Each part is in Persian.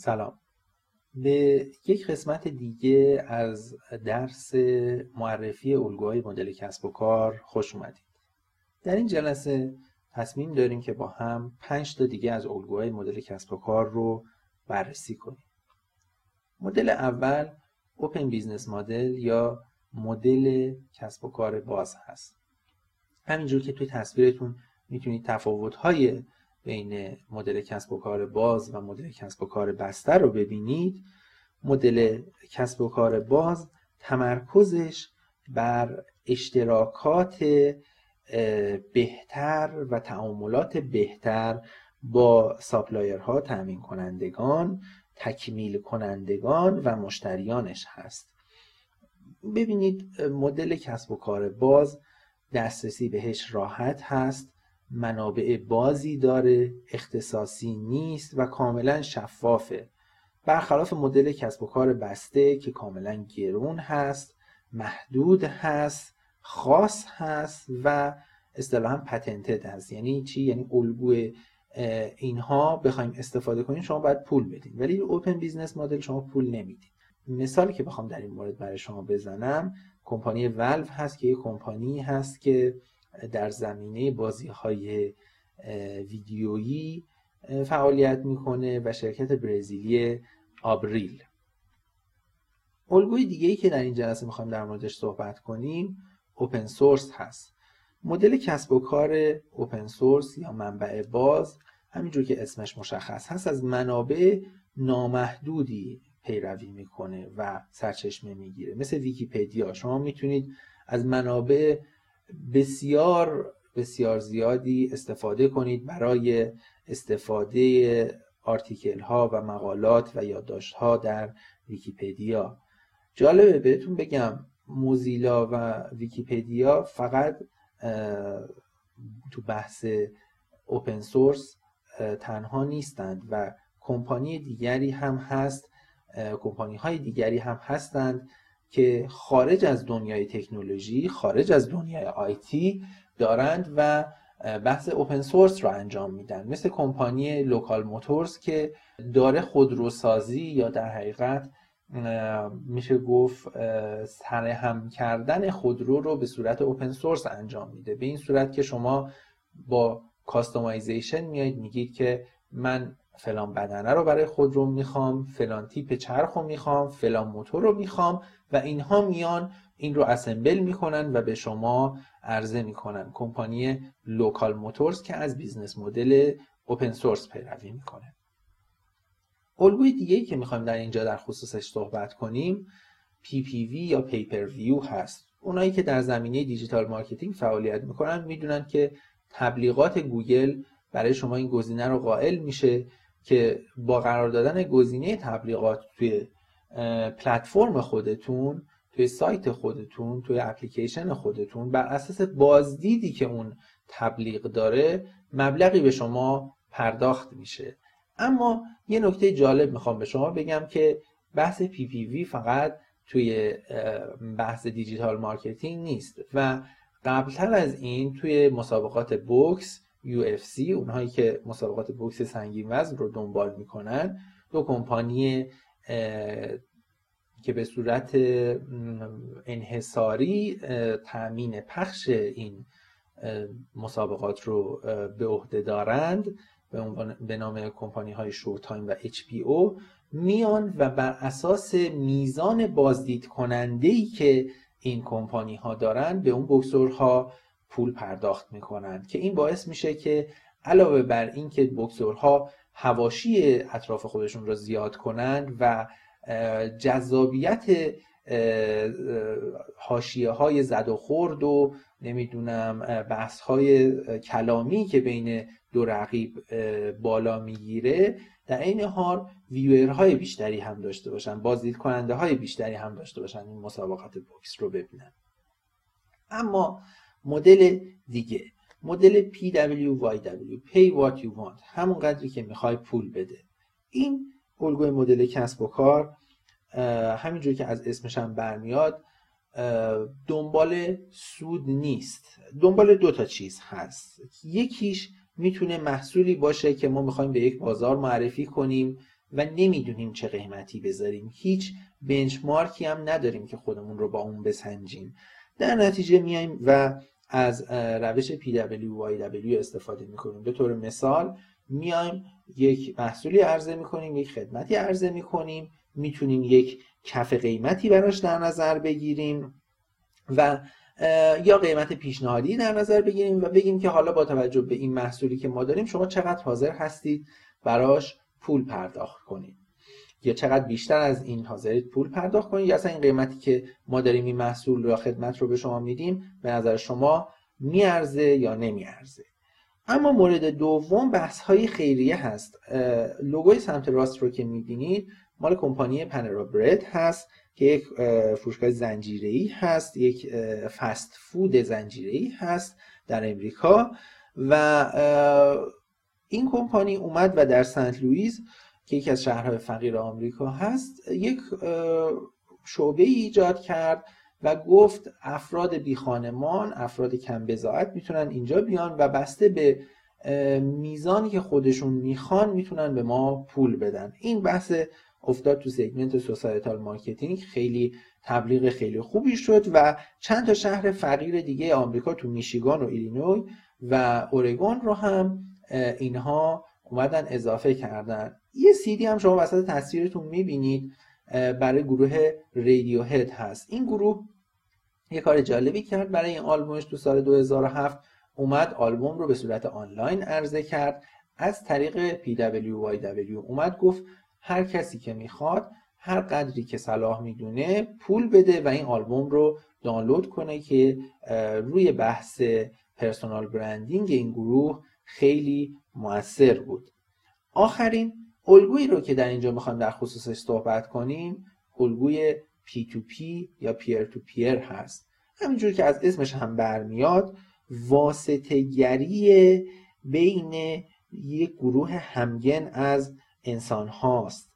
سلام. به یک قسمت دیگه از درس معرفی الگوهای مدل کسب و کار خوش اومدید. در این جلسه تصمیم داریم که با هم پنج تا دیگه از الگوهای مدل کسب و کار رو بررسی کنیم. مدل اول open business model یا مدل کسب و کار باز هست. همینجور که توی تصویرتون می‌تونید تفاوت‌های بین مدل کسب و کار باز و مدل کسب و کار بسته رو ببینید. مدل کسب و کار باز تمرکزش بر اشتراکات بهتر و تعاملات بهتر با ساپلایرها تأمین کنندگان تکمیل کنندگان و مشتریانش هست. ببینید مدل کسب و کار باز دسترسی بهش راحت هست. منابع بازی داره اختصاصی نیست و کاملا شفافه. برخلاف مدل کسب و کار بسته که کاملا گرون هست محدود هست خاص هست و اصطلاحا patented هست. یعنی چی؟ یعنی الگوی اینها بخوایم استفاده کنیم شما باید پول بدین. ولی open business model شما پول نمی‌دید مثالی که بخوام در این مورد برای شما بزنم کمپانی ولو هست که یک کمپانی هست که در زمینه بازی های ویدیویی فعالیت می‌کنه و شرکت برزیلی آبریل. الگوی دیگه ای که در این جلسه می‌خوایم در موردش صحبت کنیم اوپن سورس هست. مدل کسب و کار اوپن سورس یا منبع باز همینجور که اسمش مشخص هست از منابع نامحدودی پیروی می‌کنه و سرچشمه می‌گیره. مثل ویکیپدیا. شما می‌تونید از منابع بسیار بسیار زیادی استفاده کنید برای استفاده article ها و مقالات و یادداشت ها در ویکیپدیا. جالبه بهتون بگم موزیلا و ویکیپدیا فقط تو بحث open source تنها نیستند و کمپانی دیگری هم هست کمپانی های دیگری هم هستند که خارج از دنیای تکنولوژی خارج از دنیای IT دارند و بحث open source رو انجام میدن. مثل کمپانی Local Motors که داره خودروسازی یا در حقیقت میشه گفت سرهم کردن خودرو رو به صورت open source انجام میده. به این صورت که شما با customization میایید میگید که من فلان بدنه رو برای خودرو می‌خوام فلان تیپ چرخ رو می‌خوام فلان موتور رو می‌خوام و اینها میان این رو assemble می‌کنن و به شما عرضه می‌کنن. کمپانی Local Motors که از business model open source پیروی می‌کنه. الگوی دیگه که می‌خوایم در اینجا در خصوصش صحبت کنیم PPV یا pay-per-view هست. اونایی که در زمینه digital marketing فعالیت می‌کنن می‌دونن که تبلیغات گوگل برای شما این گزینه رو قائل میشه که با قرار دادن گزینه تبلیغات توی پلتفرم خودتون توی سایت خودتون توی اپلیکیشن خودتون بر اساس بازدیدی که اون تبلیغ داره مبلغی به شما پرداخت میشه. اما یه نکته جالب می‌خوام به شما بگم که بحث PPV فقط توی بحث digital marketing نیست و قبلتر از این توی مسابقات بوکس UFC اونهایی که مسابقات بوکس سنگین وزن رو دنبال می‌کنن دو کمپانی که به صورت انحصاری تأمین پخش این مسابقات رو به عهده دارند به, به نام کمپانی های Showtime و HBO میان و بر اساس میزان بازدید کننده ای که این کمپانی ها دارن به اون بکسورها پول پرداخت می‌کنند که این باعث میشه که علاوه بر اینکه بکسورها هواشی اطراف خودشون رو زیاد کنند و جذابیت حاشیه های زد و خورد و نمی‌دونم بحث های کلامی که بین دو رقیب بالا می‌گیره در این حال های بیشتری هم داشته باشن بازدید کننده های بیشتری هم داشته باشن این مسابقات بوکس رو ببینن. اما مدل دیگه. مدل PWYW Pay What You Want. همون قدری که می‌خوای پول بده. این الگوی مدل کسب و کار همینجور که از اسمش هم برمیاد دنبال سود نیست. دنبال دو تا چیز هست. یکیش می‌تونه محصولی باشه که ما می‌خوایم به یک بازار معرفی کنیم و نمی‌دونیم چه قیمتی بذاریم. هیچ بنچمارکی هم نداریم که خودمون رو با اون بسنجیم. در نتیجه میایم و از روش PWYW استفاده می‌کنیم. به طور مثال میایم یک محصولی عرضه می‌کنیم یک خدمتی عرضه می‌کنیم می‌تونیم یک کف قیمتی براش در نظر بگیریم و یا قیمت پیشنهادی در نظر بگیریم و بگیم که حالا با توجه به این محصولی که ما داریم شما چقدر حاضر هستید براش پول پرداخت کنید. یا چقدر بیشتر از این حاضرید پول پرداخت کنید. یا اصلا این قیمتی که ما داریم این محصول یا خدمت رو به شما میدیم به نظر شما میارزه یا نمیارزه؟ اما مورد دوم بحث های خیریه هست. لوگوی سمت راست رو که می‌بینید مال کمپانی پنرا برد هست که یک فروشگاه زنجیره‌ای هست یک فست فود زنجیره‌ای هست در امریکا و این کمپانی اومد و در سنت لوئیس که یکی از شهرهای فقیر آمریکا هست یک شعبه ایجاد کرد و گفت افراد بی خانمان افراد کم بزاعت می‌تونن اینجا بیان و بسته به میزانی که خودشون می‌خوان می‌تونن به ما پول بدن. این بحث افتاد تو segment societal marketing. خیلی تبلیغ خیلی خوبی شد و چند تا شهر فقیر دیگه آمریکا تو میشیگان و ایلینوی و اورگون رو هم اینها اومدن اضافه کردن. یه سیدی هم شما وسط تصویرتون می‌بینید برای گروه Radiohead هست. این گروه یه کار جالبی کرد. برای این آلبومش تو سال 2007 اومد آلبوم رو به صورت آنلاین عرضه کرد. از طریق PWYW اومد گفت هر کسی که می‌خواد هر قدری که صلاح می‌دونه پول بده و این آلبوم رو دانلود کنه که روی بحث پرسونال برندینگ این گروه خیلی موثر بود. آخرین الگویی رو که در اینجا می‌خوام در خصوصش صحبت کنیم الگوی P2P یا پیر تو پیر هست. همینجور که از اسمش هم برمیاد واسطه گری بین یک گروه همگن از انسان هاست.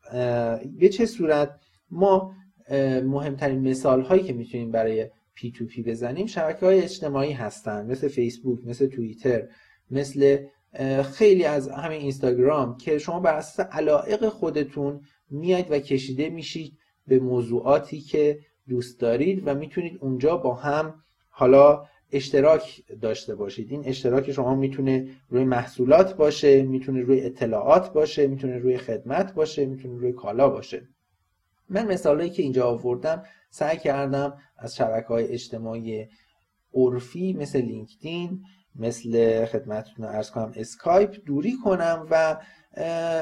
به چه صورت؟ ما مهمترین مثال هایی که می‌تونیم برای پی تو پی بزنیم شبکه های اجتماعی هستن مثل فیسبوک مثل توییتر مثل خیلی از همین اینستاگرام که شما بر اساس علائق خودتون میاید و کشیده میشید به موضوعاتی که دوست دارید و می‌تونید اونجا با هم حالا اشتراک داشته باشید. این اشتراک شما می‌تونه روی محصولات باشه می‌تونه روی اطلاعات باشه می‌تونه روی خدمت باشه می‌تونه روی کالا باشه. من مثالهایی که اینجا آوردم سعی کردم از شبکه های اجتماعی عرفی مثل لینکدین مثل خدمتتون عرض کنم اسکایپ دوری کنم و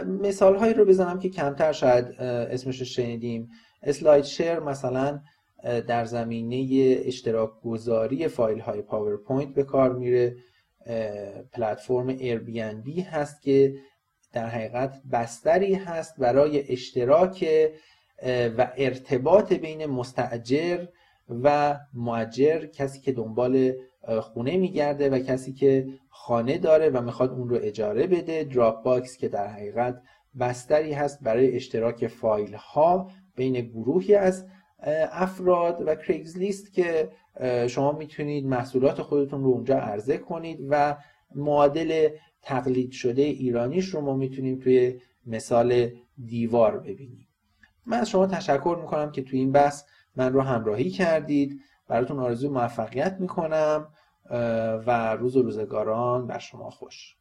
مثال هایی رو بزنم که کمتر شاید اسمش رو شنیدیم. SlideShare مثلا در زمینه اشتراک گذاری فایل های پاورپوینت به کار میره. پلتفرم Airbnb هست که در حقیقت بستری هست برای اشتراک و ارتباط بین مستأجر و موجر کسی که دنبال خونه میگرده و کسی که خانه داره و می‌خواد اون رو اجاره بده Dropbox که در حقیقت بستری هست برای اشتراک فایل ها بین گروهی از افراد و کریگزلیست که شما می‌تونید محصولات خودتون رو اونجا عرضه کنید و معادل تقلید شده ایرانیش رو ما می‌تونیم توی مثال دیوار ببینیم. من از شما تشکر می‌کنم که توی این بحث من رو همراهی کردید. براتون آرزوی موفقیت می‌کنم و روز و روزگاران بر شما خوش.